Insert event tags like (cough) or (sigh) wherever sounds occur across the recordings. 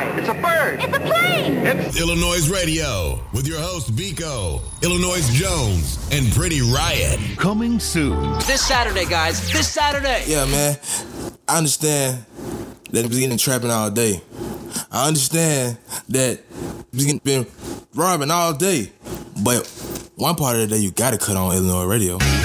fly. It's a bird. It's a plane. It's Illanoize Radio with your host Vico, Illinois Jones, and Pretty Riot. Coming soon. This Saturday, guys. This Saturday. Yeah, man. I understand that he's getting trapping all day. I understand that he's been robbing all day. But one part of the day you gotta cut on Illanoize radio.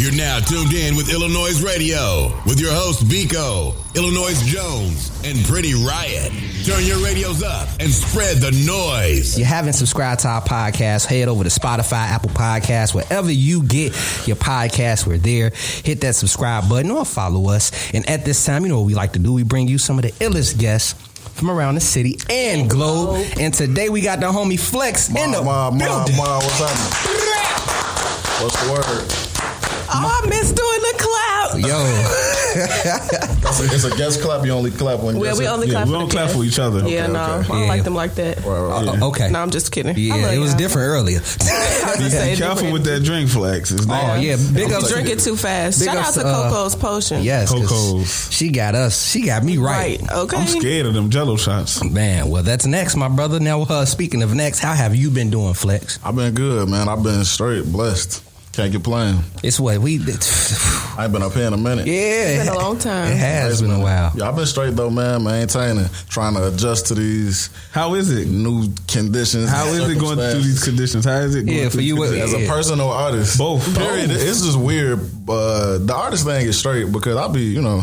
You're now tuned in with Illanoize Radio with your host Vico, Illinois Jones, and Pretty Riot. Turn your radios up and spread the noise. you haven't subscribed to our podcast, head over to Spotify, Apple Podcasts, wherever you get your podcast, we're there. Hit that subscribe button or follow us. And at this time, you know what we like to do? We bring you some of the illest guests from around the city and globe. And today we got the homie Flex in the Ma, ma, building. ma, what's happening? What's the word? Oh, I miss doing the clap. Yo, (laughs) It's a, it's a guest clap. You only clap when you Well, we it. only Yeah, clap we don't clap for each other. Yeah, Okay, no, okay. I don't Yeah. like them like that. Right, right. Uh, okay. No, I'm just kidding. Yeah, it was y'all. different earlier. (laughs) I just Be say careful different. with that drink, Flex. It's Oh not- yeah, big You ups. drink it too fast. Big Shout out ups to to, uh, Coco's Potion. Yes, 'cause Coco's. She got us. She got me right. Right. Okay. I'm scared of them Jello shots. Man, well, that's next, my brother. Now, uh, speaking of next, how have you been doing, Flex? I've been good, man. I've been straight, blessed. Can't get complain. It's what we. I ain't been up here in a minute. Yeah, It's been a long time. It has been a while. Yeah, I've been straight though, man. Maintaining, trying to adjust to these How is it? new conditions. How is it going through these conditions? How is it? Going Yeah, for you, what- As conditions? a personal artist, Both. Period. Both. It's just weird. Uh, the artist thing is straight because I'll be, you know,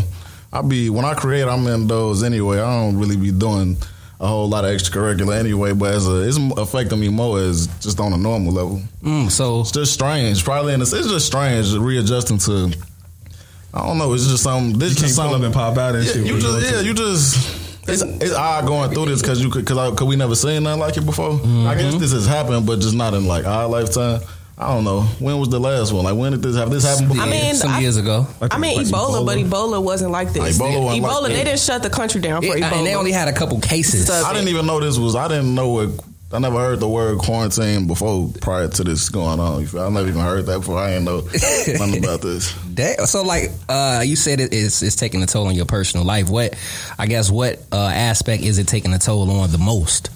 I'll be when I create, I'm in those anyway. I don't really be doing a whole lot of extracurricular anyway. But as a, it's affecting me more as just on a normal level. Mm, so It's just strange. Probably in this, it's just strange readjusting to. I don't know. It's just something. This You just can't pull something. up and pop out and yeah, shit. You just, yeah, you just. It's, it's odd going through this because you could because cause we never seen nothing like it before. I guess this has happened, but just not in like our lifetime. I don't know when was the last one. Like when did this have this happened before? I mean, some I- years ago. Like I mean, like Ebola, but Ebola wasn't like this. Like, Ebola wasn't like Ebola, that. they didn't shut the country down for Yeah, Ebola. and they only had a couple cases. So- I didn't even know this was. I didn't know what. I never heard the word quarantine before prior to this going on. I never even heard that before. I didn't know (laughs) nothing about this. That, so, like, uh, you said it is it's taking a toll on your personal life. What, I guess, what uh, aspect is it taking a toll on the most?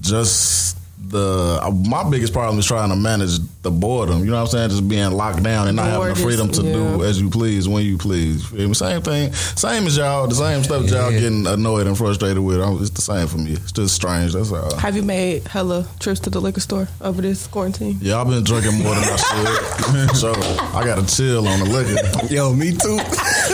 just the uh, my biggest problem is trying to manage the boredom. You know what I'm saying? Just being locked down and not having Bored the is- freedom to do as you please when you please. Feel me? Same thing. Same as y'all. The same stuff y'all getting annoyed and frustrated with. I'm- It's the same for me. It's just strange. That's all. Have you made hella trips to the liquor store over this quarantine? Yeah, I've been drinking more than I should. (laughs) so I got to chill on the liquor. Yo, me too.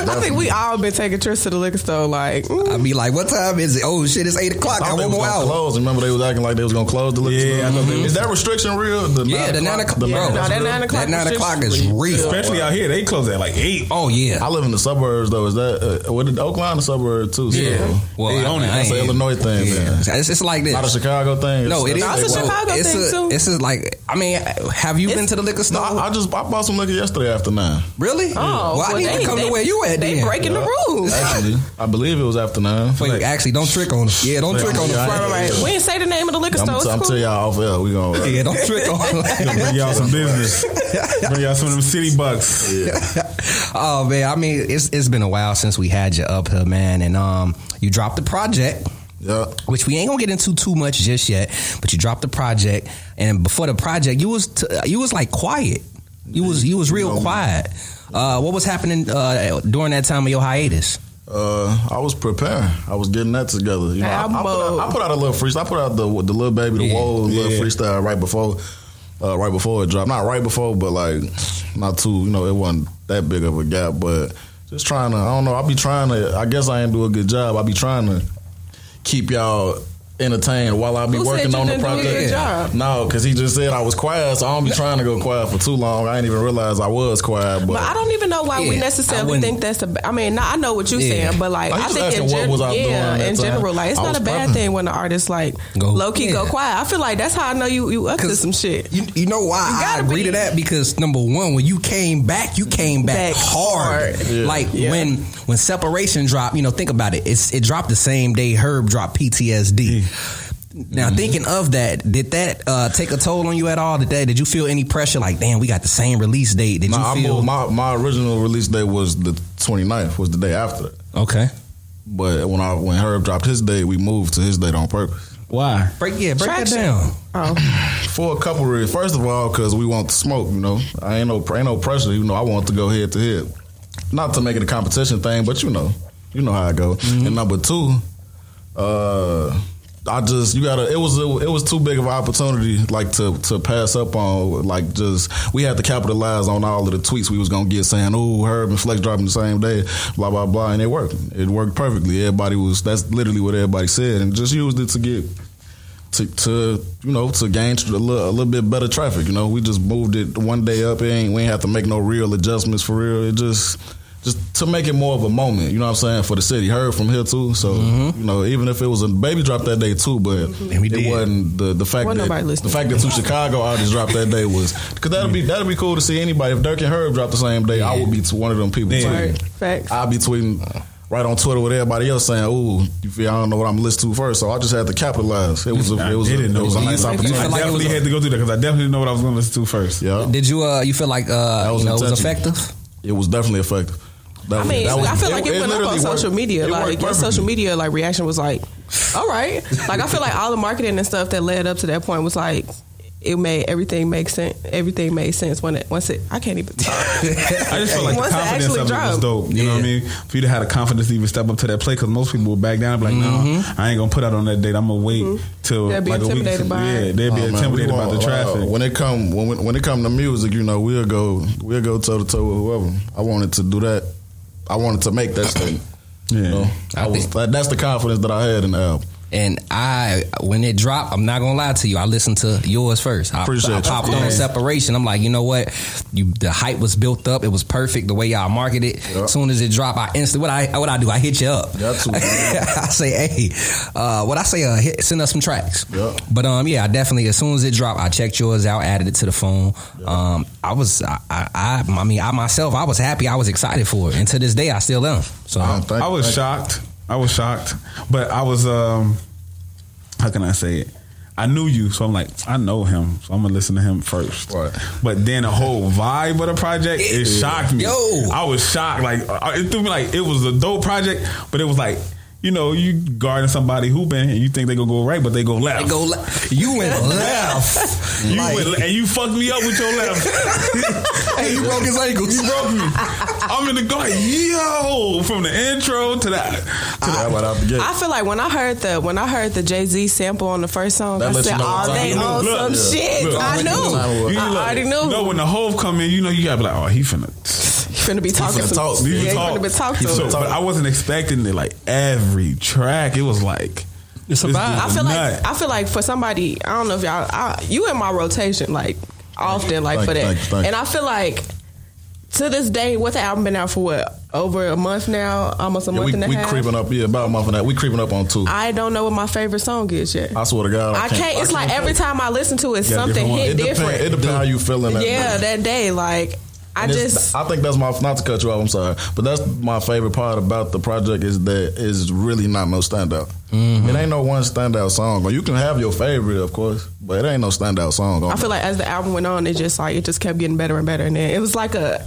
I think we all been taking trips to the liquor store. Like, mm, I'd be like, what time is it? Oh, shit, it's 8 o'clock. I I thought they want was more gonna hour. close. Remember they was acting like they was gonna close the liquor Yeah, store? I know they- Is that restriction real? The Yeah, the 9 o'clock. the bro, nine- no, that nine o'clock That 9 o'clock is restriction. real. Especially out here, they close at like eight. Oh, yeah. I live in the suburbs though. Is that uh, what did Oakland a suburb too? So Yeah. Well, They own it. I that's an ain't- Illinois thing. Yeah. man. It's, it's like this. Not a Chicago thing. No, it is. No, it's a Chicago it's thing, too. It's a, like, I mean, have you been to the liquor No, store? I, I just I bought some liquor yesterday after nine. really? oh, well, I need they, to come they, to where you at They then. breaking the rules. Actually, I believe it was after nine. Wait, actually, don't trick on us. Yeah, don't Wait, trick on yeah, us. Right, right, right. We didn't say the name of the liquor I'm, store. I'm It's cool. telling y'all off air. We gonna. (laughs) Yeah, don't (laughs) trick on Gonna bring y'all some business. bring y'all some of them city bucks. (laughs) oh man, I mean, it's it's been a while since we had you up here, man, and um, you dropped the project. Yeah. Which we ain't gonna get into too much just yet, but you dropped the project, and before the project, you was t- you was like quiet. You was you was real quiet. Uh, what was happening uh, during that time of your hiatus? Uh, I was preparing. I was getting that together. You know, I, I, put out, I put out a little freestyle. I put out the the little baby, the Yeah. whoa little Yeah. freestyle right before, uh, right before it dropped. Not right before, but like not too. You know, it wasn't that big of a gap. But just trying to. I don't know. I be trying to. I guess I ain't do a good job. I be trying to keep y'all entertained while I be Who said working you on the didn't do a project. good job? No, because he just said I was quiet, so I don't be trying to go quiet for too long. I didn't even realize I was quiet. But, But I don't even know why we Yeah, I necessarily wouldn't- think that's a. I mean, not, I know what you're Yeah. saying, but like Like, you I think in what general, was I yeah, that in time? general, like it's I not a bad prepping. thing when the artist like Go- low key go quiet. I feel like that's how I know you you up to 'Cause some shit. You, you know why You I gotta agree be. to that because number one, when you came back, you came back, Back hard. hard. Yeah. Like Yeah. when when separation dropped, you know, think about it. It's it dropped the same day Herb dropped PTSD. Now Mm-hmm. thinking of that, did that uh, take a toll on you at all? Did that? Did you feel any pressure? Like, damn, we got the same release date. Did Nah, I you feel? moved, my my original release date was the 29th was the day after that. Okay. But when I when Herb dropped his date, we moved to his date on purpose. Why? Break yeah, break Traction. that down. Oh, (sighs) For a couple of reasons. First of all, because we want to smoke. You know, I ain't no ain't no pressure. You know, I want to go head to head. Not to make it a competition thing, but you know, you know how I go. And number two, uh, I just you gotta. It was it was too big of an opportunity, like to to pass up on. Like just we had to capitalize on all of the tweets we was gonna get saying, "Oh, Herb and Flex dropping the same day," blah blah blah, and it worked. It worked perfectly. Everybody was that's literally what everybody said, and just used it to get to, to you know to gain a little, a little bit better traffic. You know, we just moved it one day up. It ain't we ain't have to make no real adjustments for real. It just just to make it more of a moment. You know what I'm saying for the city. Heard from here too. So you know, even if it was a baby drop that day too, but And we it wasn't the the fact Wasn't that the fact that two Chicago (laughs) artists dropped that day was because that'd be that'd be cool to see anybody. If Durk and Herb dropped the same day, I would be one of them people. Yeah. too. right. Facts. I'll be tweeting right on Twitter with everybody else saying, "Ooh, you feel I don't know what I'm listening to first. So I just had to capitalize. It was a, (laughs) I it was a, didn't it know. was a nice I, opportunity. I like it definitely a- had to go through that because I definitely didn't know what I was going to listen to first. Yeah, Did you uh you feel like uh was you know it was effective? it was definitely effective. That I mean, that was- I feel like it, went up on social worked- media. it Like your social media like reaction was like, (laughs) all right. Like I feel like all the marketing and stuff that led up to that point was like. It made everything make sense. Everything made sense when it once it. I can't even (laughs) talk. I just feel like the Once it confidence actually of it was dope. You know what I mean? For you to have the confidence to even step up to that play, because most people would back down and be like, "No, mm-hmm. I ain't gonna put out on that date. I'm gonna wait mm-hmm. till They'll be like a week." intimidated by yeah, they'll be Oh, intimidated we by the traffic. when it come when when it come to music, you know, we'll go we'll go toe to toe with whoever. I wanted to do that. I wanted to make that statement. Yeah. You know, I, I was think- that, that's the confidence that I had in the album. And I, when it dropped, I'm not gonna lie to you. I listened to yours first. I, Appreciate I popped Yeah. on separation. I'm like, you know what? You, the hype was built up. It was perfect the way y'all marketed it. As soon as it dropped, I instantly what I what I do? I hit you up. Got to. (laughs) I say, hey, uh, what I say? Uh, hit, send us some tracks. Yeah. But um, yeah, I definitely as soon as it dropped, I checked yours out, added it to the phone. Um, I was, I, I, I, I mean, I myself, I was happy. I was excited for it, and to this day, I still am. So thank- I was thank- shocked. I was shocked, but I was um, how can I say it? I knew you, so I'm like, I know him, so I'm gonna listen to him first. Right. But then the whole vibe of the project, it shocked me. Yo. I was shocked. Like uh, it threw me like it was a dope project, but it was like. You know, you guarding somebody hooping and you think they gonna go right, but they go left. They go, le- you went (laughs) left. you Like- went, le- and you fucked me up with your left. (laughs) (laughs) hey, you broke his ankles. you broke me. I'm in the go like, yo, from the intro to that. To That right out the. I feel like when I heard the when I heard the Jay Z sample on the first song, That I said, you know "Oh, what they on it is. some Look, shit." look, I look, knew. look, You I look- already knew. No, when the Hove come in, you know you gotta be like, oh, he finna. You finna be talking to some talk. He Yeah, you talk. finna be talk He to. so- but I wasn't expecting it. Like every track, it was like It's a vibe. I feel nut. like I feel like for somebody, I don't know if y'all, I, you in my rotation like often, like Thank for that, thank you, thank you. and I feel like to this day, what the album been out for what over a month now, almost a Yeah, month we and a we half. We creeping up, yeah, about a month and a half. We creeping up on two. I, I don't know what my favorite song is yet. I swear to God, I can't. It's like every time I listen to it, Yeah, something different hit It depends. different. It depends how you feeling that yeah, day. that day, like I And just I think that's my not to cut you off. I'm sorry, but that's my favorite part about the project is that it's really not no standout. Mm-hmm. It ain't no one standout song. Or you can have your favorite, of course, but it ain't no standout song. I feel like as the album went on, it just like it just kept getting better and better, and then it was like a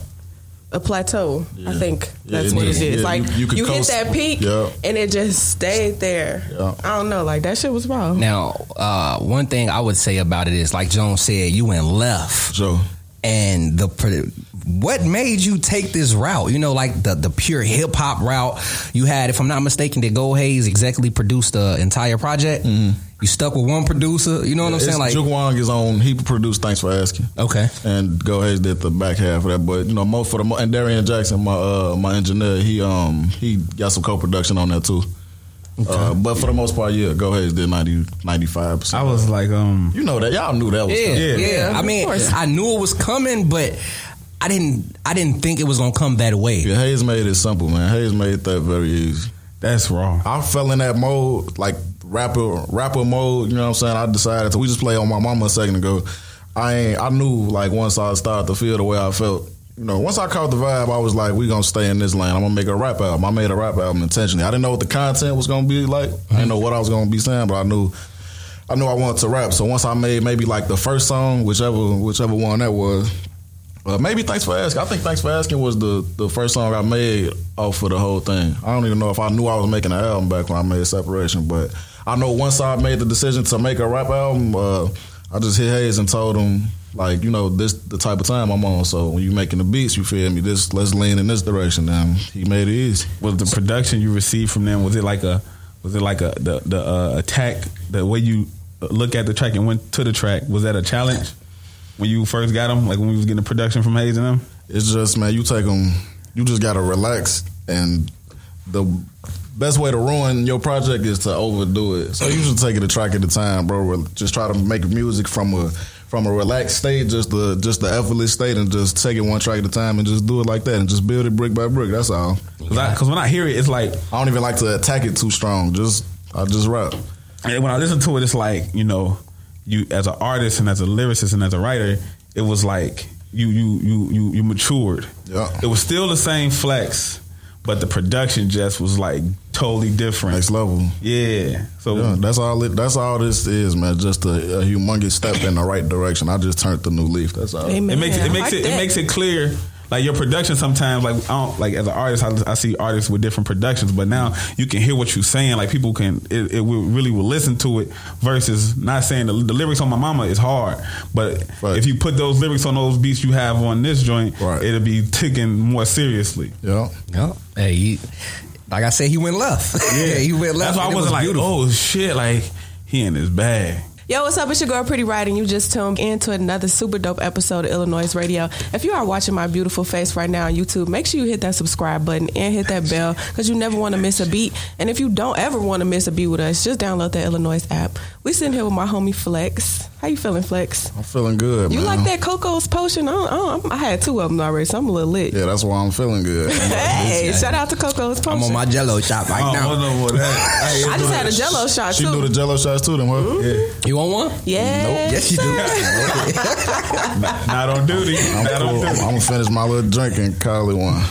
a plateau. I think Yeah, that's it what is. it is. Yeah, like you- you, you hit that peak, Yeah. and it just stayed there. Yeah. I don't know, like that shit was wrong. Now, uh, one thing I would say about it is, like Jones said, you went left, Joe. And the what made you take this route? You know, like the the pure hip hop route you had. If I'm not mistaken, did Go Hayes exactly produce the entire project? You stuck with one producer. You know what I'm saying? Like, Juke Wong is on. He produced. Thanks for asking. okay, And Go Hayes did the back half of that, but you know, most for the and Darian Jackson, my uh, my engineer, he um he got some co-production on that too. Uh, but for the most part, yeah, Go Hayes did 95 percent. I was like, um, you know that y'all knew that was yeah, coming. yeah. Yeah. I mean, course. I knew it was coming, but I didn't. I didn't think it was gonna come that way. Yeah, Hayes made it simple, man. Hayes made that very easy. that's wrong. I fell in that mode, like rapper rapper mode. You know what I'm saying? I decided to. We just played on my mama a second ago. I ain't. I knew like once I started to feel the way I felt. You know, once I caught the vibe, I was like, "We gonna stay in this lane. I'm gonna make a rap album." I made a rap album intentionally. I didn't know what the content was gonna be like. I didn't know what I was gonna be saying, but I knew. I knew I wanted to rap. So once I made maybe like the first song, whichever whichever one that was, Uh, maybe thanks for asking. I think thanks for asking was the the first song I made off of the whole thing. I don't even know if I knew I was making an album back when I made Separation, but I know once I made the decision to make a rap album, uh, I just hit Hayes and told him like you know this the type of time I'm on. So when you making the beats, you feel me? This let's lean in this direction. And he made it easy. Was the production you received from them? Was it like a was it like a the the uh, attack the way you look at the track and went to the track? Was that a challenge when you first got them? Like when we was getting the production from Hayes and them? It's just man, you take them. You just gotta relax, and the best way to ruin your project is to overdo it. So you should take it a track at a time, bro. Just try to make music from a from a relaxed state, just the just the effortless state, and just take it one track at a time and just do it like that, and just build it brick by brick. That's all. Because when I hear it, it's like I don't even like to attack it too strong. Just I just rap. And when I listen to it, it's like you know, you as an artist and as a lyricist and as a writer, it was like you you you you you matured. Yeah. It was still the same flex, but the production just was like totally different. Next level. Yeah. So Yeah, that's all. It, that's all this is, man. Just a, a humongous step in the right direction. I just turned the new leaf. That's all. Amen. it makes it, it makes like it that. it makes it clear. Like your production, sometimes, like I don't like as an artist, I, I see artists with different productions, but now you can hear what you're saying. Like people can, it, it will, really will listen to it. Versus not saying the, the lyrics on my mama is hard, but Right. if you put those lyrics on those beats you have on this joint, Right. it'll be taken more seriously. Yeah. yeah. Hey, he, like I said, he went left. (laughs) Yeah, he went left. That's why I wasn't was like, beautiful. oh shit, like he in his bag. Yo, what's up? It's your girl, Pretty Riot, and you just tuned into another super dope episode of Illanoize Radio. If you are watching my beautiful face right now on YouTube, make sure you hit that subscribe button and hit that bell because you never want to miss a beat. And if you don't ever want to miss a beat with us, just download the Illanoize app. We sitting here with my homie Flex. How you feeling, Flex? I'm feeling good, You man. like that Coco's potion? I, I, I had two of them already, so I'm a little lit. Yeah, that's why I'm feeling good. (laughs) Hey, shout out to Coco's potion. I'm on my Jello shop right Oh, now. no more of that. I just had a Jello shot too. She too. do the Jello shots too, then, huh? Mm-hmm. You want one? yes, Yes, you do. (laughs) Not on duty. I'm Not on cool. I'm gonna finish my little drink and call it one.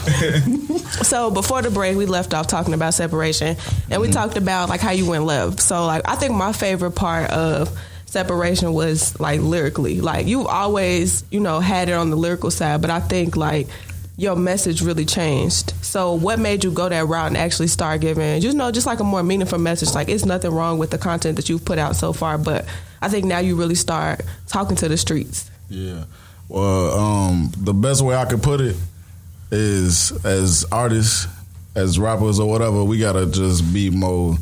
(laughs) So before the break, we left off talking about separation, and we mm-hmm. talked about like how you went left. So like I think my favorite part of separation was like lyrically. Like you always, you know, had it on the lyrical side, but I think like your message really changed. So what made you go that route and actually start giving, you know, just like a more meaningful message? Like it's nothing wrong with the content that you've put out so far, but I think now you really start talking to the streets. Yeah. Well, um, the best way I could put it is as artists, as rappers or whatever, we gotta just be more.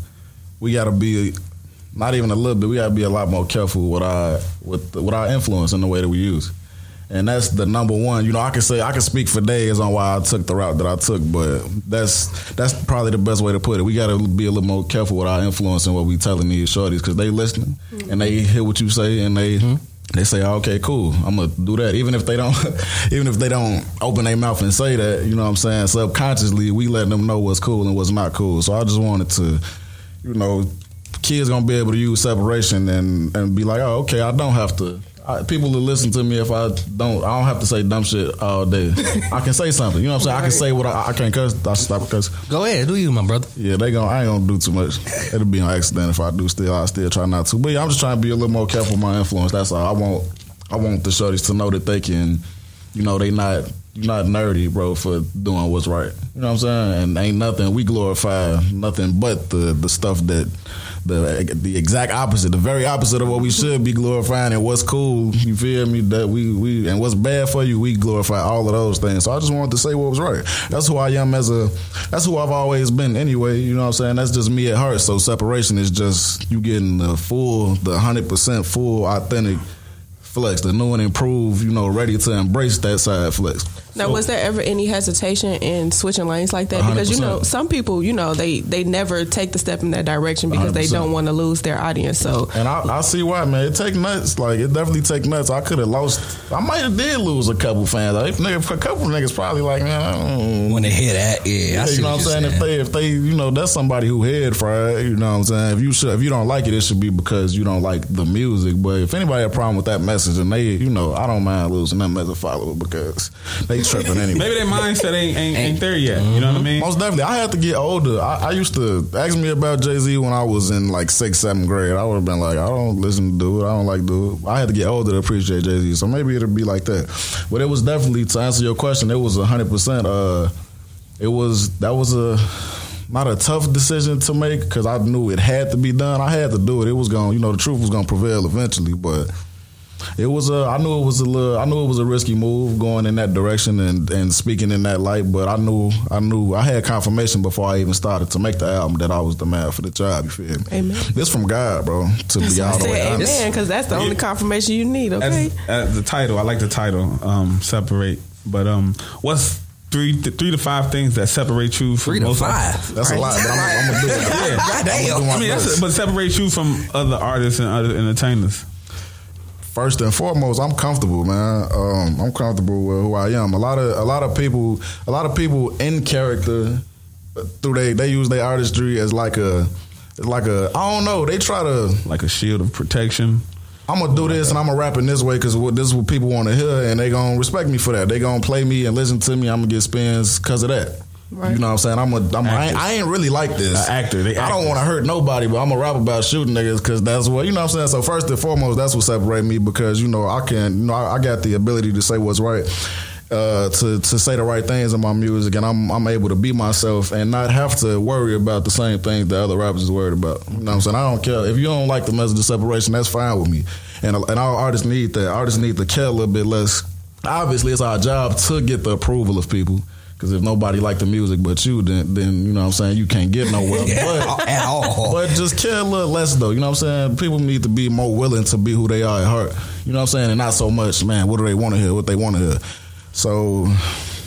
We gotta be not even a little bit. We gotta be a lot more careful with our with with our influence in the way that we use. And that's the number one. You know, I can say I can speak for days on why I took the route that I took, but that's that's probably the best way to put it. We got to be a little more careful with our influence and what we telling these shorties because they listening mm-hmm. and they hear what you say and they mm-hmm. they say, oh, "Okay, cool, I'm gonna do that." Even if they don't, (laughs) even if they don't open their mouth and say that, you know what I'm saying? Subconsciously, we letting them know what's cool and what's not cool. So I just wanted to, you know, kids gonna be able to use separation and and be like, oh, okay, I don't have to. I, people will listen to me if I don't. I don't have to say dumb shit all day. (laughs) I can say something. You know what I'm saying? I can say what I, I can't cuss. I stop cuss. Go ahead, do you, my brother? Yeah, they gon' I ain't gonna do too much. It'll be an accident if I do. Still, I still try not to. But yeah, I'm just trying to be a little more careful with my influence. That's all. I want. I want the shorties to know that they can. You know, they not. You not nerdy, bro, for doing what's right. You know what I'm saying? And ain't nothing. We glorify nothing but the the stuff that the the exact opposite, the very opposite of what we should be glorifying and what's cool. You feel me? That we we and what's bad for you, we glorify all of those things. So I just wanted to say what was right. That's who I am as a. That's who I've always been anyway. You know what I'm saying? That's just me at heart. So separation is just you getting the full, the hundred percent full, authentic flex, the new and improved. You know, ready to embrace that side flex. Now, was there ever any hesitation in switching lanes like that? Because you know, some people, you know, they they never take the step in that direction because they 100%. don't want to lose their audience. So, And I, I see why, man. It take nuts. Like it definitely take nuts. I could have lost. I might have did lose a couple fans. If nigga, a couple niggas probably like, man, I don't, When they hear that, yeah, I Yeah, see you know what what I'm you're saying? If they, if they, you know, that's somebody who head fried. You know what I'm saying? If you should, if you don't like it, it should be because you don't like the music. But if anybody have a problem with that message, message, and they, you know, I don't mind losing them as a follower because they tripping anyway. Maybe their mindset ain't ain't, ain't there yet. You know what I mean? Most definitely. I had to get older. I, I used to ask me about Jay Z when I was in like sixth, seventh grade. I would have been like, I don't listen to it. I don't like it. I had to get older to appreciate Jay Z. So maybe it'll be like that. But it was definitely to answer your question. It was hundred percent. Uh, it was that was a not a tough decision to make because I knew it had to be done. I had to do it. It was going, you know, the truth was going to prevail eventually, but. It was a. I knew it was a little. I knew it was a risky move going in that direction and, and speaking in that light. But I knew. I knew. I had confirmation before I even started to make the album that I was the man for the job. You feel me? Amen. This from God, bro. To be all the way honest. amen, because that's the only confirmation you need. Okay. As, as the title, I like the title. Um, separate. But um, what's three th- three to five things that separate you from Three to most five. That's a lot, but I'm, I'm gonna do it. (laughs) Yeah. Goddamn. my I mean, that's best. but separate you from other artists and other entertainers. First and foremost, I'm comfortable, man. Um, I'm comfortable with who I am. A lot of a lot of people, a lot of people in character through they they use their artistry as like a like a I don't know. They try to Like a shield of protection. I'm gonna do this and I'm gonna rap in this way because this is what people want to hear, and they gonna respect me for that. They gonna play me and listen to me. I'm gonna get spins because of that. Right. You know what I'm saying? I'm a, I'm a, I, ain't, I ain't really like this. A actor, they I don't want to hurt nobody, but I'm gonna rap about shooting niggas because that's what you know. what I'm saying. So first and foremost, that's what separate me because you know I can, you know, I, I got the ability to say what's right. Uh, to to say the right things in my music, and I'm I'm able to be myself and not have to worry about the same things that other rappers is worried about. You know what I'm saying? I don't care if you don't like the message of separation, that's fine with me. And and our artists need that. Artists need to care a little bit less. Obviously, it's our job to get the approval of people. Because if nobody like the music but you, then then you know what I'm saying you can't get nowhere. (laughs) But (laughs) At all. but just care a little less though. You know what I'm saying? People need to be more willing to be who they are at heart. You know what I'm saying? And not so much, man, what do they want to hear? What they want to hear. So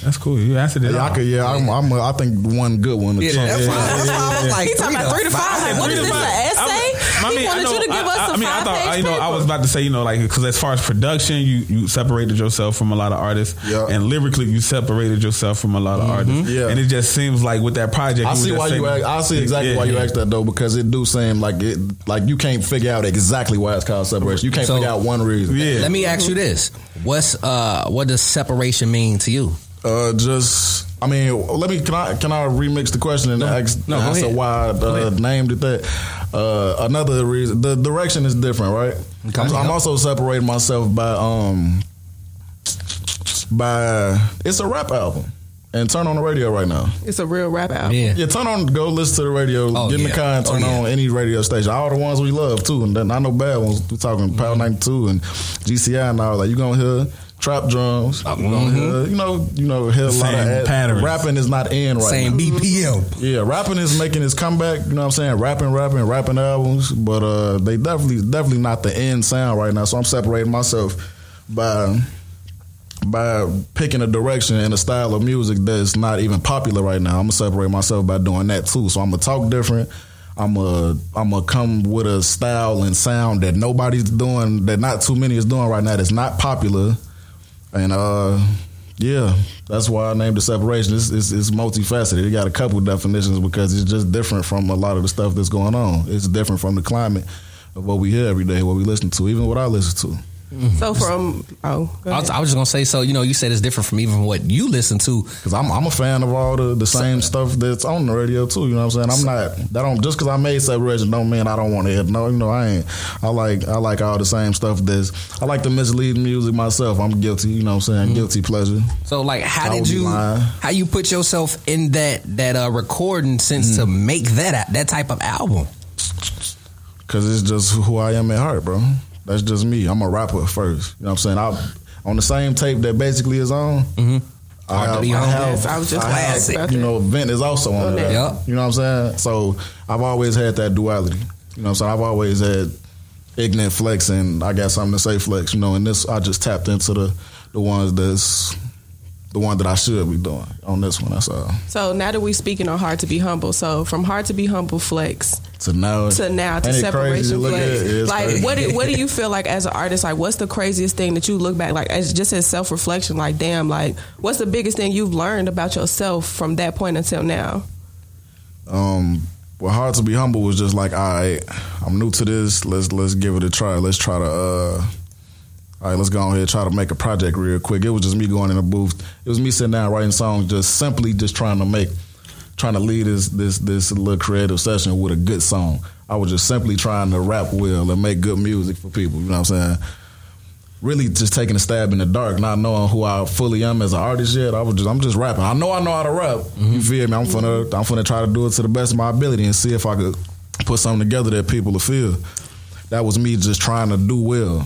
That's cool. You answered it. yeah, I could, yeah, I'm, I'm a, I think one good one. to Yeah, Trump. that's why, that's why I was like, He talking about three to five. Like, what Three is this, an essay? I he mean, I wanted know- you to give us I, a I mean, I thought five-page you know I was about to say you know like because as far as production, you you separated yourself from a lot of artists, Yeah. and lyrically you separated yourself from a lot of artists. Yeah. and it just seems like with that project, I you see why just you. saying- Ask, I see exactly Yeah, why you yeah. asked that though, because it do seem like it, like you can't figure out exactly why it's called separation. You can't So- figure out one reason. Yeah. Let me ask you this: What's uh, what does separation mean to you? Uh, just I mean, let me can I can I remix the question and ask no, go answer ahead. why I uh, named it that? Uh, another reason the direction is different, right? Okay. I'm, I'm also separating myself by um by it's a rap album and turn on the radio right now. It's a real rap album. Yeah. Yeah, turn on, go listen to the radio, Oh, get in yeah. the car and turn Oh, yeah. on any radio station. All the ones we love too, and then I know bad ones. We talking Mm-hmm. Power 92 and GCI and all that. You gonna hear trap drums. Mhm. hear, you know, you know, hear a lot of ad- patterns. rapping is not in right Same now. BPM. Yeah, rapping is making its comeback. You know what I'm saying? Rapping, rapping, rapping albums, but uh, they definitely, definitely not the end sound right now. So I'm separating myself by by picking a direction and a style of music that's not even popular right now. I'm gonna separate myself by doing that too. So I'm gonna talk different. I'm a I'm gonna come with a style and sound that nobody's doing, that not too many is doing right now. That's not popular, and uh, yeah, that's why I named the separation. It's, it's, it's multifaceted. It got a couple definitions because it's just different from a lot of the stuff that's going on. It's different from the climate of what we hear every day, what we listen to, even what I listen to. Mm-hmm. So from oh, go I was. I was just gonna say, so you know, you said it's different from even what you listen to. Cause I'm I'm a fan of all the, the same stuff that's on the radio too. You know what I'm saying? I'm not that don't just cause I made separation don't mean I don't want to hear. No, you know I ain't. I like I like all the same stuff. That's I like the misleading music myself. I'm guilty. You know what I'm saying? Mm-hmm. Guilty pleasure. So, like, how I did you lying. how you put yourself in that that uh, recording sense to mm-hmm. make that that type of album? Cause it's just who I am at heart, bro. That's just me. I'm a rapper first. You know what I'm saying? I on the same tape that basically is on. Mm-hmm. I have, be I have, I was just I have, classic. about You know, Vent is also on On there. Yep. You know what I'm saying? So I've always had that duality. You know what I'm saying? I've always had ignorant flex and I got something to say flex. You know, and this I just tapped into the the ones that's the one that I should be doing on this one. That's all. So now that we speaking on hard to be humble, so from hard to be humble flex To now, to now to separation to flex. it? Like crazy. what do, what do you feel like as an artist? Like what's the craziest thing that you look back like as just as self reflection? Like damn, like what's the biggest thing you've learned about yourself from that point until now? um well hard to be humble was just like all right i'm new to this let's let's give it a try let's try to uh all right, let's go on here and try to make a project real quick. It was just me going in a booth. It was me sitting down writing songs, just simply just trying to make, trying to lead this this this little creative session with a good song. I was just simply trying to rap well and make good music for people. You know what I'm saying? Really, just taking a stab in the dark, not knowing who I fully am as an artist yet. I was just, I'm just rapping. I know I know how to rap. You mm-hmm. feel me? I'm gonna I'm gonna try to do it to the best of my ability and see if I could put something together that people will feel. That was me just trying to do well.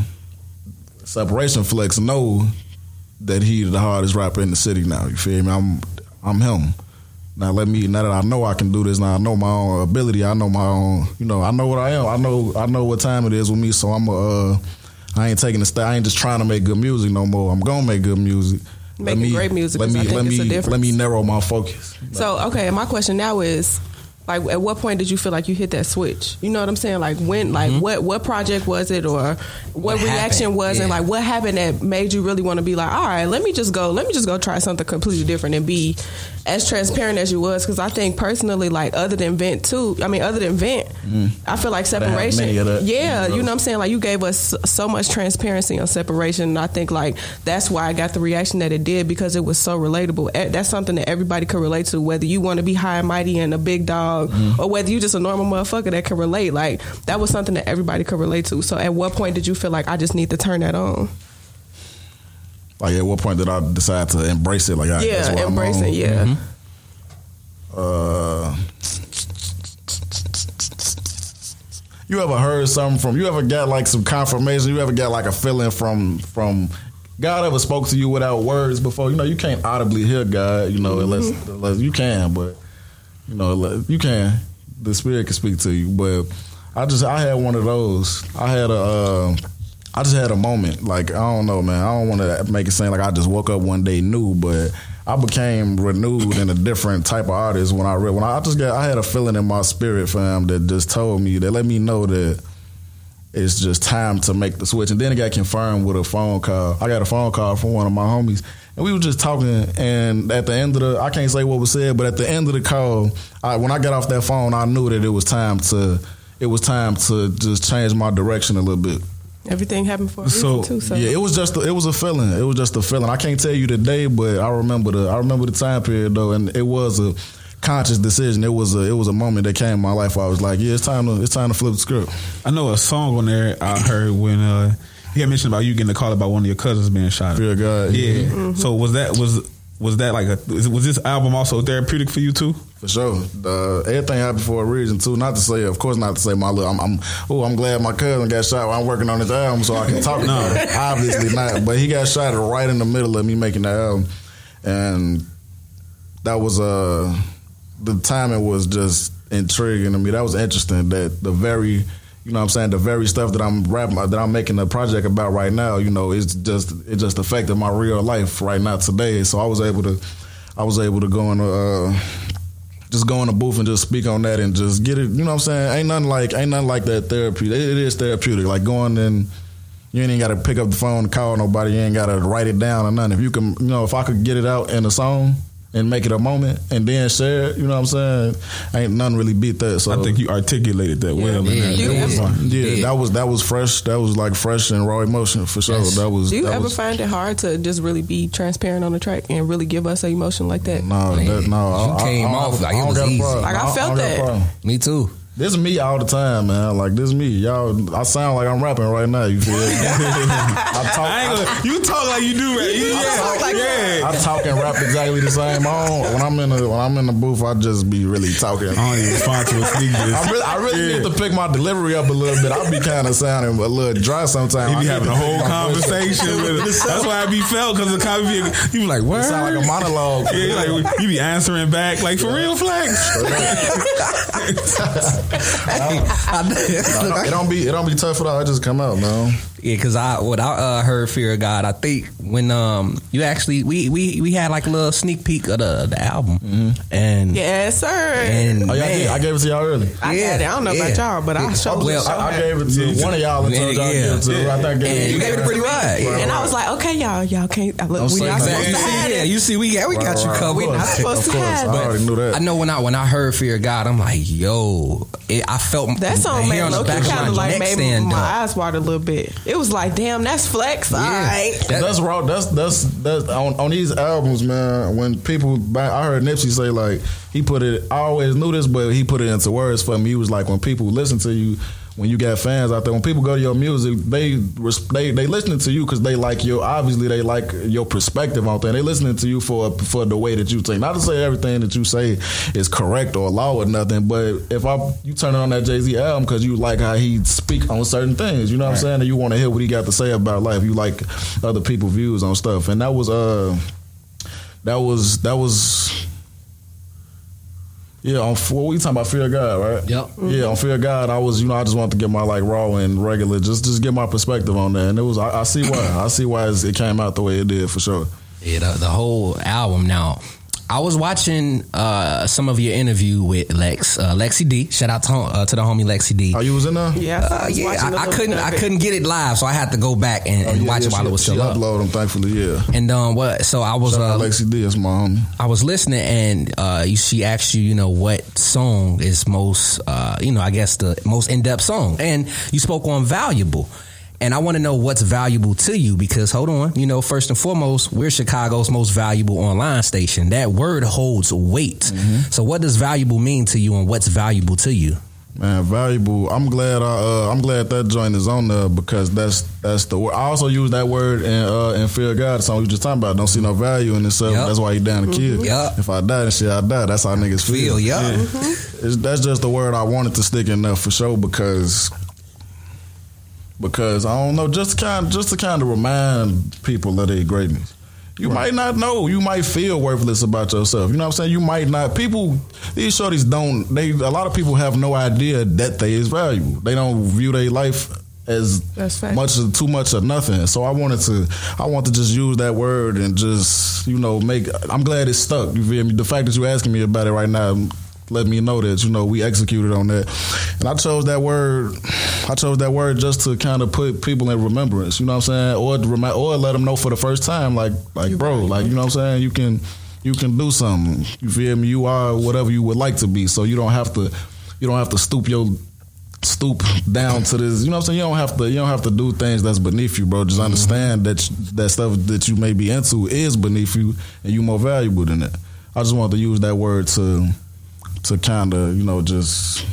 Separation Flex know that he the hardest rapper in the city now. You feel me? I'm I'm him. Now let me now that I know I can do this, now I know my own ability, I know my own you know, I know what I am. I know I know what time it is with me, so I'm a uh I ain't taking the step I ain't just trying to make good music no more. I'm gonna make good music. Let Making great music Let me let me difference. let me narrow my focus. So okay, my question now is like at what point did you feel like you hit that switch? You know what I'm saying? Like when like what what project was it or what, Mm-hmm. What reaction happened? was it? Yeah. Like what happened that made you really want to be like, all right, let me just go, let me just go try something completely different and be as transparent as you was because I think personally like other than vent too, I mean other than vent, I feel like separation. many of that. Yeah, you know what I'm saying? Like you gave us so much transparency on separation and I think like that's why I got the reaction that it did because it was so relatable. Eh, That's something that everybody could relate to whether you want to be high and mighty and a big dog Mm-hmm. or whether you just a normal motherfucker that can relate. Like that was something that everybody could relate to. So at what point did you feel like I just need to turn that on? Like at what point did I decide to embrace it? Like I, that's yeah, what I'm embrace on. it, yeah. Uh, you ever heard something from? You ever got like some confirmation? You ever got like a feeling from from God ever spoke to you without words before? You know, you can't audibly hear God. You know, unless, unless you can, but you know, you can. The Spirit can speak to you, but I just I had one of those. I had a. Uh, I just had a moment. Like I don't know, man. I don't want to make it seem like I just woke up one day new, but I became renewed and a different type of artist when I read. When I, I just got, I had a feeling in my spirit, fam, that just told me that let me know that it's just time to make the switch. And then it got confirmed with a phone call. I got a phone call from one of my homies, and we were just talking. And at the end of the, I can't say what was said, but at the end of the call, I, when I got off that phone, I knew that it was time to, it was time to just change my direction a little bit. Everything happened for a So, reason too. So Yeah, it was just a, it was a feeling. It was just a feeling. I can't tell you the day, but I remember the I remember the time period though, and it was a conscious decision. It was a it was a moment that came in my life where I was like, yeah, it's time to it's time to flip the script. I know a song on there I heard when uh, he had mentioned about you getting a call about one of your cousins being shot. Fear God. Yeah. Mm-hmm. So was that was was that like a was this album also therapeutic for you too? For sure, uh, everything happened for a reason too. Not to say, of course, not to say my little. I'm, I'm oh, I'm glad my cousin got shot. while I'm working on this album, so I can talk (laughs) it. Obviously not, but he got shot right in the middle of me making the album, and that was uh the timing was just intriguing to me. That was interesting. That the very you know what I'm saying the very stuff that I'm rapping that I'm making a project about right now, you know, it's just it just affected my real life right now today. So I was able to I was able to go in uh just go in the booth and just speak on that and just get it, you know what I'm saying? Ain't nothing like ain't nothing like that therapy. It, is therapeutic. Like going and you ain't got to pick up the phone call nobody. You ain't got to write it down or nothing. If you can, you know, if I could get it out in a song and make it a moment and then share it, you know what I'm saying? Ain't nothing really beat that. So I think you articulated that well. in Yeah, that. you That was ever- fun. yeah, Yeah. that was that was fresh. That was like fresh and raw emotion for sure. Yes. That was. do you ever was, find it hard to just really be transparent on the track and really give us an emotion like that? No, that, no. I- You I- came I off have- like I it was easy. Like, I felt don't that. Me too. This is me all the time, man. Like this is me, y'all. I sound like I'm rapping right now. You feel? (laughs) I talk. I ain't gonna, you talk like you do, right? You, yeah, talk like yeah. I talk and rap exactly the same. I don't, when I'm in the when I'm in the booth, I just be really talking. I don't even respond to a sneak diss. (laughs) I really, I really Yeah. need to pick my delivery up a little bit. I be kind of sounding a little dry sometimes. I be having a whole my voice up. conversation with us. (laughs) That's why I be felt because the conversation. You be like, what? It sound like a monologue. Yeah, like you be answering back like for real flex. (laughs) No, it don't be it don't be tough at all. I just come out, man. Yeah, because I what I uh, heard fear of God. I think when um you actually we we we had like a little sneak peek of the the album and Yes, sir. and Oh, yeah, I, man, did. I gave it to y'all early. I yeah, got it. I don't know yeah. about y'all, but I showed Well, I, I gave it to Yeah. one of y'all and told y'all to Yeah. give it to. Yeah. I think I and gave you gave it pretty wide. Yeah. And I was like, okay, y'all, y'all can't. I look, Don't we say not supposed You to see, hide yeah, it. you see, we got we got you Right, covered. We not supposed of to course, hide I already knew that. I know when I when I heard Fear of God, I'm like, yo, I felt That song the made hair Loki kind my of like neck made stand my eyes water a little bit. It was like, damn, that's flex. All right. That- that's raw. That's that's that's on, on these albums, man. When people, back, I heard Nipsey say like he put it. I always knew this, but he put it into words for me. He was like, when people listen to you, when you got fans out there, when people go to your music, they they they listening to you because they like your obviously they like your perspective on things. They listening to you for for the way that you think. Not to say everything that you say is correct or law or nothing, but if I you turn on that Jay Z album because you like how he speak on certain things, you know what I'm saying, and you want to hear what he got to say about life. You like other people views on stuff, and that was uh that was that was. Yeah, on what we talking about Fear of God, right? Yep. Yeah, on Fear of God, I was, you know, I just wanted to get my like raw and regular, just just get my perspective on that, and it was, I, I see why, I see why it came out the way it did for sure. Yeah, the, the whole album. Now, I was watching uh, some of your interview with Lex, uh, Lexi D. Shout out to, uh, to the homie Lexi D. Oh, you was in there? Yeah, so I Uh, yeah, watching a I, I little couldn't. I couldn't get it live, so I had to go back and, Oh, yeah, watch yeah, it while she, it was she still up. uploaded them, thankfully, yeah. And um, what? So I was Shout out uh, Lexi D, that's my homie. I was listening, and uh, she asked you, you know, what song is most, uh, you know, I guess the most in depth song, and you spoke on valuable. And I want to know what's valuable to you because hold on, you know, first and foremost, we're Chicago's most valuable online station. That word holds weight. So, what does valuable mean to you, and what's valuable to you? Man, valuable. I'm glad. I, uh, I'm glad that joint is on there because that's that's the word. I also use that word in uh, in Fear of God. The song we just talking about. Don't see no value in itself. Yup. That's why you down to kill. Yup. If I die and shit, I die. That's how niggas feel. Feel, yeah. It's, that's just the word I wanted to stick in there for sure because because I don't know just to kind just to kind of remind people of their greatness. You might not know. You might feel worthless about yourself. You know what I'm saying? You might not. People, these shorties don't. They a lot of people have no idea that they is valuable. They don't view their life as much of too much or nothing. So I wanted to. I want to just use that word and just you know make. I'm glad it stuck. You feel me? The fact that you're asking me about it right now. Let me know that you know we executed on that, and I chose that word. I chose that word just to kind of put people in remembrance. You know what I'm saying, or or let them know for the first time, like like bro, like you know what I'm saying. You can you can do something. You feel me? You are whatever you would like to be. So you don't have to you don't have to stoop your stoop down to this. You know what I'm saying? You don't have to. You don't have to do things that's beneath you, bro. Just mm-hmm. understand that that stuff that you may be into is beneath you, and you more valuable than that. I just wanted to use that word to to kind of you know just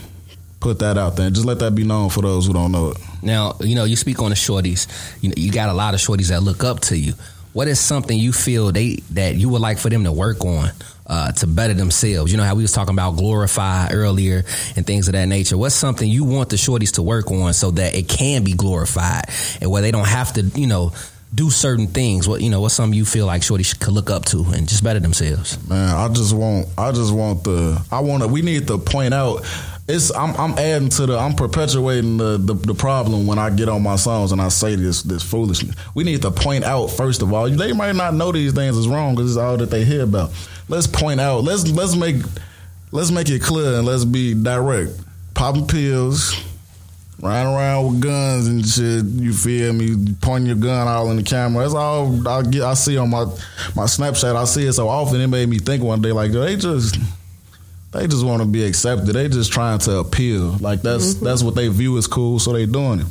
put that out there and just let that be known for those who don't know it. Now, you know, you speak on the shorties. You know, you got a lot of shorties that look up to you. What is something you feel they that you would like for them to work on uh, to better themselves? You know how we was talking about glorify earlier and things of that nature. What's something you want the shorties to work on so that it can be glorified and where they don't have to, you know, do certain things? What you know, what's something you feel like shorties could look up to and just better themselves? Man, I just want, I just want the, I want to. We need to point out. It's, I'm, I'm adding to the, I'm perpetuating the, the, the problem when I get on my songs and I say this, this foolishness. We need to point out first of all. They might not know these things is wrong because it's all that they hear about. Let's point out. Let's, let's make, let's make it clear and let's be direct. Popping pills, riding around with guns and shit. You feel me? Pointing your gun all in the camera. That's all I get. I see on my my Snapchat. I see it so often. It made me think one day like they just they just want to be accepted. They just trying to appeal. Like that's mm-hmm. that's what they view as cool. So they doing it.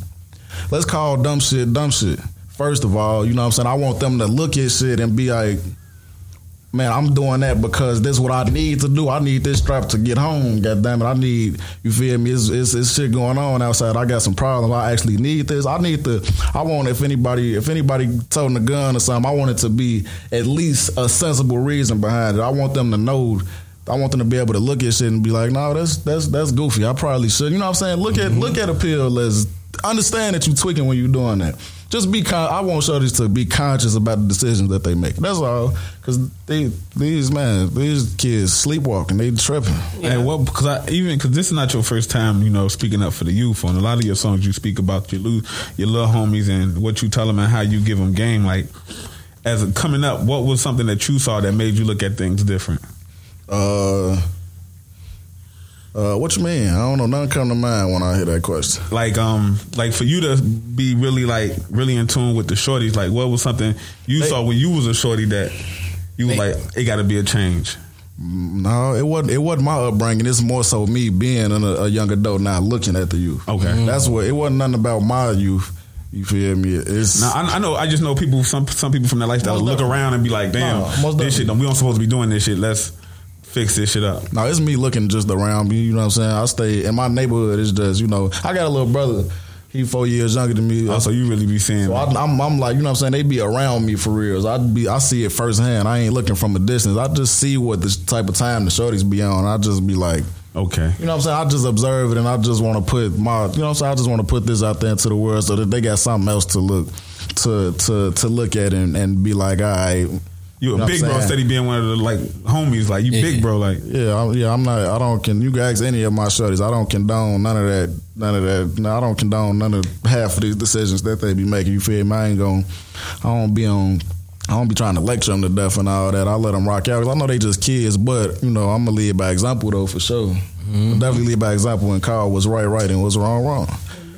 Let's call dumb shit dumb shit. First of all, you know what I'm saying. I want them to look at shit and be like. Man, I'm doing that because this is what I need to do. I need this strap to get home. God damn it, I need you feel me. It's, it's, it's shit going on outside. I got some problems. I actually need this. I need to. I want if anybody if anybody toting a gun or something, I want it to be at least a sensible reason behind it. I want them to know. I want them to be able to look at shit and be like, no, that's that's that's goofy. I probably should. You know what I'm saying? Look at mm-hmm. look at a pill as understand that you tweaking when you're doing that. Just be con- I want shorties to be conscious about the decisions that they make. That's all. Cause they these man these kids sleepwalking. They tripping. And what? Because I even because this is not your first time, you know, speaking up for the youth. On a lot of your songs, you speak about your lo- your little homies and what you tell them and how you give them game. Like as a, coming up, what was something that you saw that made you look at things different? Uh, uh, what you mean? I don't know. Nothing come to mind when I hear that question. Like um, like for you to be really like really in tune with the shorties. Like what was something you They- saw when you was a shorty that you were They- like it got to be a change. No, it wasn't. It wasn't my upbringing. It's more so me being a, a young adult now, looking at the youth. Okay. that's what. It wasn't nothing about my youth. You feel me? It's Now I, I know. I just know people. Some some people from that lifestyle look around and be like, "Damn, No, this shit. We don't supposed to be doing this shit. Let's fix this shit up." No, it's me looking just around me. You know what I'm saying? I stay in my neighborhood. It's just you know I got a little brother. He four years younger than me. Oh, so you really be seeing. So I, I'm, I'm like, you know what I'm saying? They be around me for real. So I be, I see it firsthand. I ain't looking from a distance. I just see what the type of time the shorties be on. I just be like, okay. you know what I'm saying? I just observe it and I just want to put my, you know what I'm saying? I just want to put this out there into the world so that they got something else to look, to to to look at and, and be like, all right. You a know big bro, saying? steady being one of the like homies. Like you, Yeah. big bro. Like Yeah, I'm, yeah, I'm not. I don't. Can you guys any of my shorties? I don't condone none of that. None of that. No, I don't condone none of half of these decisions that they be making. You feel me? I ain't going. I don't be on. I don't be trying to lecture them to death and all that. I let them rock out. 'Cause I know they just kids, but you know I'm gonna lead by example though for sure. Mm-hmm. Definitely lead by example when Carl was right, right, and was wrong, wrong.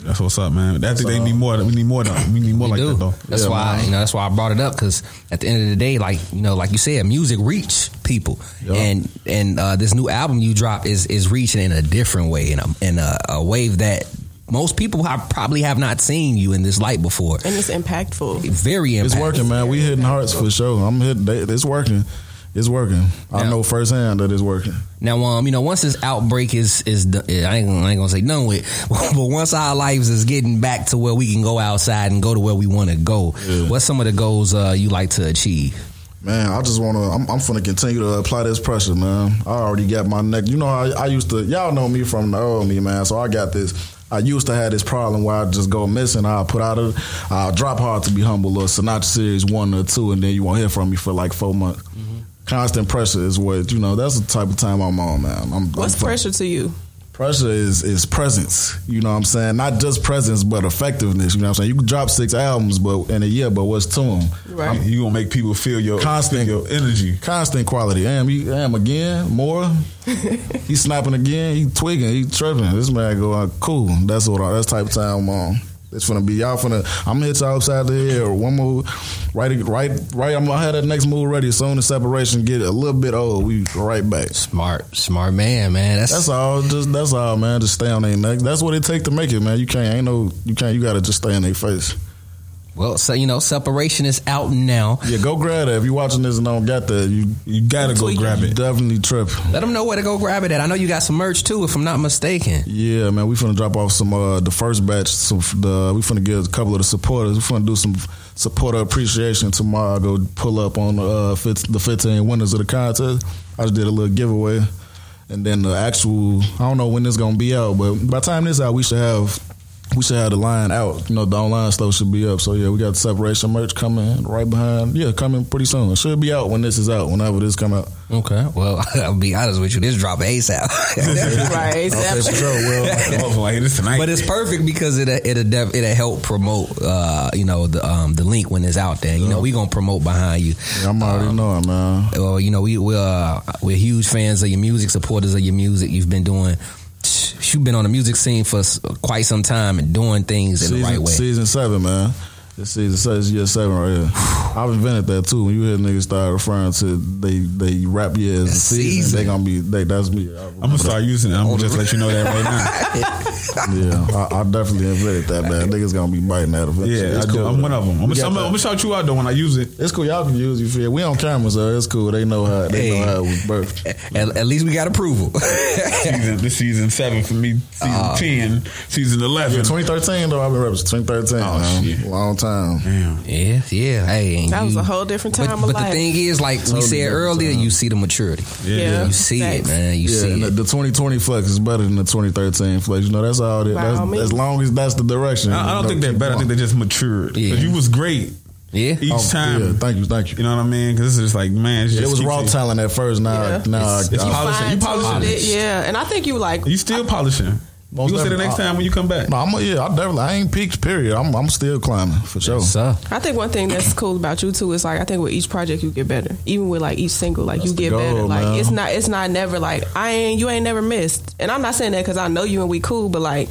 That's what's up, man. I think they need more. We need more. Though. We need more We like do. that though. That's Yeah, why man. you know. That's why I brought it up because at the end of the day, like you know, like you said, music reach people, Yeah. and and uh, this new album you drop is is reaching in a different way, in a in a, a wave that most people have probably have not seen you in this light before. and it's impactful. Very impactful. It's working, man. We hitting hearts for sure. I'm hitting. they- It's working. It's working. I know firsthand that it's working. Now, um, you know, once this outbreak is is done, I ain't, gonna- I ain't gonna say done with, (laughs) but once our lives is getting back to where we can go outside and go to where we want to go, Yeah. what's some of the goals uh, you like to achieve? Man, I just want to. I'm, I'm finna continue to apply this pressure, man. I already got my neck. You know, I, I used to. Y'all know me from the old me, man. So I got this. I used to have this problem where I just go missing. I'll put out a, I'll drop hard to be humble or Sinatra series one or two, and then you won't hear from me for like four months. Constant pressure is what you know. That's the type of time I'm on, man. I'm, What's I'm, pressure to you? Pressure is is presence. You know what I'm saying? Not just presence, but effectiveness. You know what I'm saying? You can drop six albums, but in a year, but what's to them? Right. You gonna make people feel your Constant- feel your energy. Constant quality. Damn, he damn again, more. (laughs) he snapping again. He twigging. He tripping. This man go going cool. That's what. I, that's type of time I'm on. It's gonna be y'all finna. I'm gonna hit y'all upside the head or one move. Right, right, right. I'm gonna have that next move ready. As soon as separation get a little bit old, we right back. Smart, smart man, man. That's, That's all. Just that's all, man. Just stay on their neck. That's what it take to make it, man. You can't. Ain't no. You can't. You gotta just stay in their face. Well, so you know, separation is out now. Yeah, go grab that. If you're watching this and don't got that, you You gotta go Tweaking. grab you it. definitely trip. Let them know where to go grab it at. I know you got some merch too, if I'm not mistaken. Yeah, man, we finna drop off some uh the first batch. Some the we finna give a couple of the supporters. We finna do some supporter appreciation tomorrow. Go pull up on the uh, the fifteen winners of the contest. I just did a little giveaway, and then the actual. I don't know when this gonna be out, but by the time this out, we should have. We should have the line out. You know, the online stuff should be up. So yeah, we got the separation merch coming right behind. Yeah, coming pretty soon. It should be out when this is out. Whenever this come out. Okay. Well, (laughs) I'll be honest with you. This drop ASAP. (laughs) right. Okay, for sure. Well, (laughs) Oh, like this tonight. But it's perfect because it it'll def- it'll help promote uh you know the um the link when it's out there. You know we gonna promote behind you. I'm already knowing, man. Well, you know we we uh we're huge fans of your music, supporters of your music. You've been doing. You've been on the music scene for quite some time and doing things in the right way. Season seven, man. This season seven, it's year seven right here. (sighs) I've invented that too. When you hear niggas start referring to they they rap years and season, Season. they gonna be they, that's me. I'm gonna start using it. I'm gonna just let you know that right now. (laughs) Yeah, I, I definitely invented that, man. Niggas gonna be biting at it. Yeah, it's I do. I'm one of them. I'm gonna, got I'm, gonna, I'm that. gonna shout you out though when I use it. It's cool. Y'all can use you feel. We on camera, so it's cool. They know how they Hey. know how it was birthed. (laughs) At, at least we got approval. Season, this season seven for me. Season ah. ten, season eleven. Yeah, 2013 though. I've been rapping since 2013. Oh, man. shit. Long time. Damn. yeah, yeah. Hey, and That was a whole different time But, of but life. the thing is, like we said earlier, time. you see the maturity. Yeah. You see Thanks. it, man. You Yeah, see and it. the 2020 flex is better than the 2013 flex. You know, that's all. That, that's, all as long as that's the direction. I, I don't you think they're keep better. I think they just matured. Yeah. You was great Yeah. each Oh, time. Yeah, thank you, thank you. You know what I mean? Because it's just like man, it's it was raw saying- talent at first. Now, Yeah. now It's- it's I, I, polishing. You Fine-tuned polishing. it, yeah. And I think you like You still polishing. Most you gonna say the definitely. next time when you come back? no, I'm a, yeah, I definitely I ain't peaked. Period. I'm I'm still climbing for sure. So I think one thing that's cool about you too is like I think with each project you get better. Even with like each single, like That's you get goal, better. Like man. it's not it's not never like I ain't you ain't never missed. And I'm not saying that because I know you and we cool, but like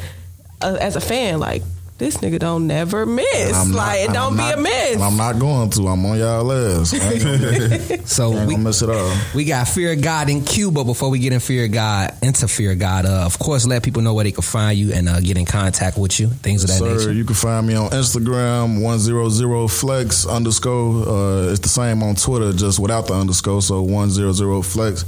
uh, as a fan, like this nigga don't never miss. Not- like it and don't I'm be not- a miss. I'm not going to. I'm on y'all ass. I ain't gonna, (laughs) So I ain't we gonna mess it up. we got Fear of God in Cuba. Before we get in Fear of God, into Fear of God, uh, of course, let people know where they can find you and uh, get in contact with you, things of that Sir, nature. you can find me on Instagram, 100 flex underscore. Uh, it's the same on Twitter, just without the underscore, so 100 flex.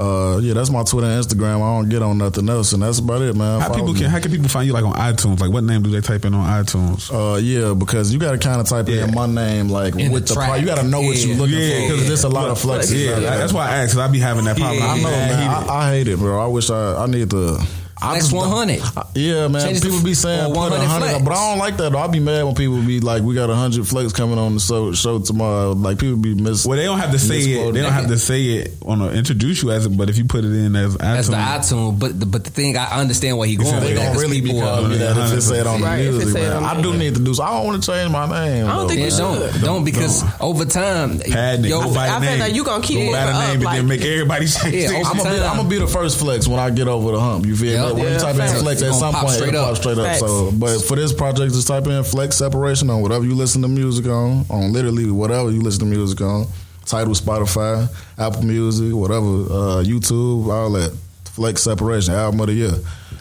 Uh, yeah, that's my Twitter and Instagram. I don't get on nothing else, and that's about it, man. How Follow people me. can how can people find you like on iTunes? Like what name do they type in on iTunes? Uh, yeah, because you got to kind of type Yeah. in my name like In with the the, pro- you got to know what you're looking Yeah, for because there's a lot of Look, flexes. Yeah, that's why I asked. Cause I be having that problem. Yeah, I know, Mad man. heated. I, I hate it, bro. I wish I I need to. I Flex just- 100. I- yeah, man. Change the- people be saying 100 100, flex. but I don't like that. though. I be mad when people be like, "We got hundred flex coming on the show, show tomorrow." Like people be miss. Well, they don't have to say it. They don't have to say it on a, introduce you as it. But if you put it in as That's the iTunes, iTunes, but the, but the thing I understand where he going said with they that don't 'cause really be people, calling me that if it on the Right, music, man. I do need to do so. I don't want to change my name. I don't though. think Yeah, you don't should. don't because over time, Pad nigga, yo, go buy I the feel like you gonna keep go buy the it up, name and then make everybody change (laughs) Yeah, things. over I'm gonna, be, time. I'm gonna be the first flex when I get over the hump. You feel Yep. Me? When Yeah, you type facts. in flex, at some pop point straight it'll up. pop straight up. Facts. So, but for this project, just type in flex separation on whatever you listen to music on, on literally whatever you listen to music on. Title Spotify, Apple Music, whatever, uh, YouTube, all that. Flex separation, album of the year.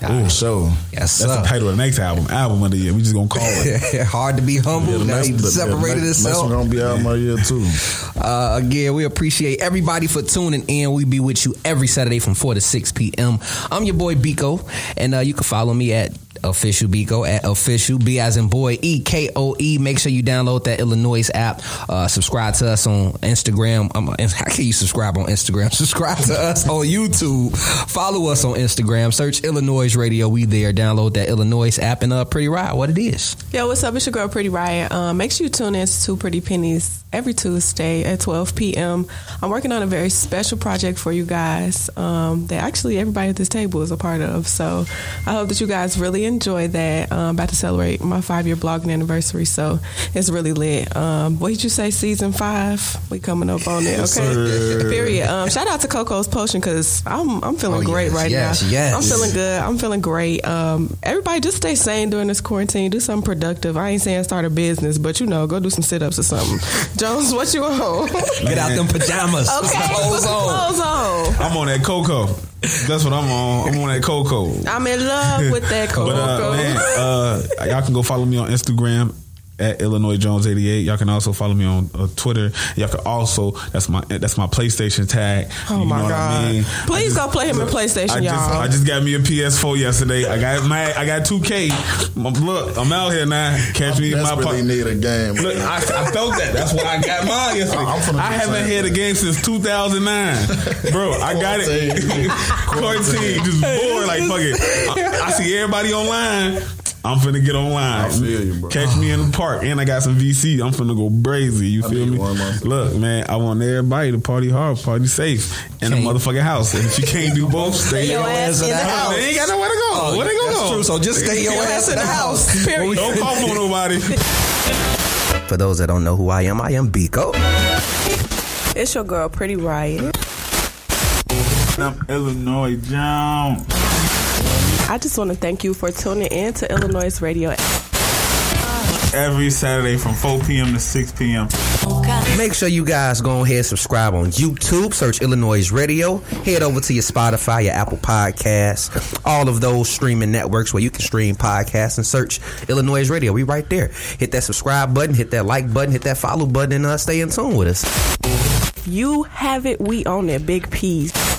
Ooh, so yes, That's sir. the title of the next album. Album of the year. We just gonna call it. (laughs) Hard to be humble. the now next- he the- the separated next- himself. Next one gonna be album of the year too. (laughs) Uh, again, we appreciate everybody for tuning in. We be with you every Saturday from 4 to 6 p.m. I'm your boy Biko, and uh, you can follow me at official Biko at official B as in boy E K O E. Make sure you download that Illanoize app. Uh, subscribe to us on Instagram. How can you subscribe on Instagram? (laughs) Subscribe to us on YouTube. Follow us on Instagram. Search Illanoize Radio. We there. Download that Illanoize app and uh, Pretty Riot. What it is. Yo, what's up? It's your girl, Pretty Riot. Um, make sure you tune in to Pretty Pennies every Tuesday at 12 p.m. I'm working on a very special project for you guys um, that actually everybody at this table is a part of. So I hope that you guys really enjoy that. Um, about to celebrate my five year blogging anniversary, so it's really lit. Um, what did you say? Season five? We coming up on it, okay? sir. Period. Um, shout out to Coco's Potion because I'm I'm feeling Oh, great yes, right yes, now. yes. I'm feeling good. I'm feeling great. Um, everybody just stay sane during this quarantine. Do something productive. I ain't saying start a business, but you know, go do some sit ups or something. (laughs) Jones, what you on? okay. Get out them pajamas. Put some Put some on. clothes on. I'm on that cocoa. That's what I'm on. I'm on that cocoa. I'm in love with that cocoa. But uh, man, uh, y'all can go follow me on Instagram at Illinois Jones 88. Y'all can also follow me on uh, Twitter. Y'all can also that's my that's my PlayStation tag. Oh You my know what God! I mean? Please I go play him in PlayStation, I just, y'all. I just got me a PS4 yesterday. I got my I got 2K. Look, I'm out here now. Catch me in my Desperately pocket. need a game. Look, I, I felt that. That's why I got mine yesterday. I'm I haven't had a game since 2009, bro. I got it. (laughs) Quarantine, just bored. Like fuck it. I, I see everybody online. I'm finna get online. I feel you, bro. Catch me in the park, and I got some VC. I'm finna go brazy. You I feel me? one myself. Look, man, I want everybody to party hard, party safe, in a Can't- motherfucking house. And if you can't do both, stay your ass in the house. They ain't got nowhere to go. Oh, Where they gonna that's go? true. So just stay your ass in the house. (laughs) Period. Don't call on nobody. For those that don't know who I am, I am Biko. It's your girl, Pretty Riot. I'm Illinois Jones. I just want to thank you for tuning in to Illanoize Radio. every Saturday from 4 p.m. to 6 p.m. Make sure you guys go ahead and subscribe on YouTube. Search Illanoize Radio. Head over to your Spotify, your Apple Podcasts, all of those streaming networks where you can stream podcasts and search Illanoize Radio. We right there. Hit that subscribe button, hit that like button, hit that follow button, and uh, stay in tune with us. You have it, we own it. Big P's.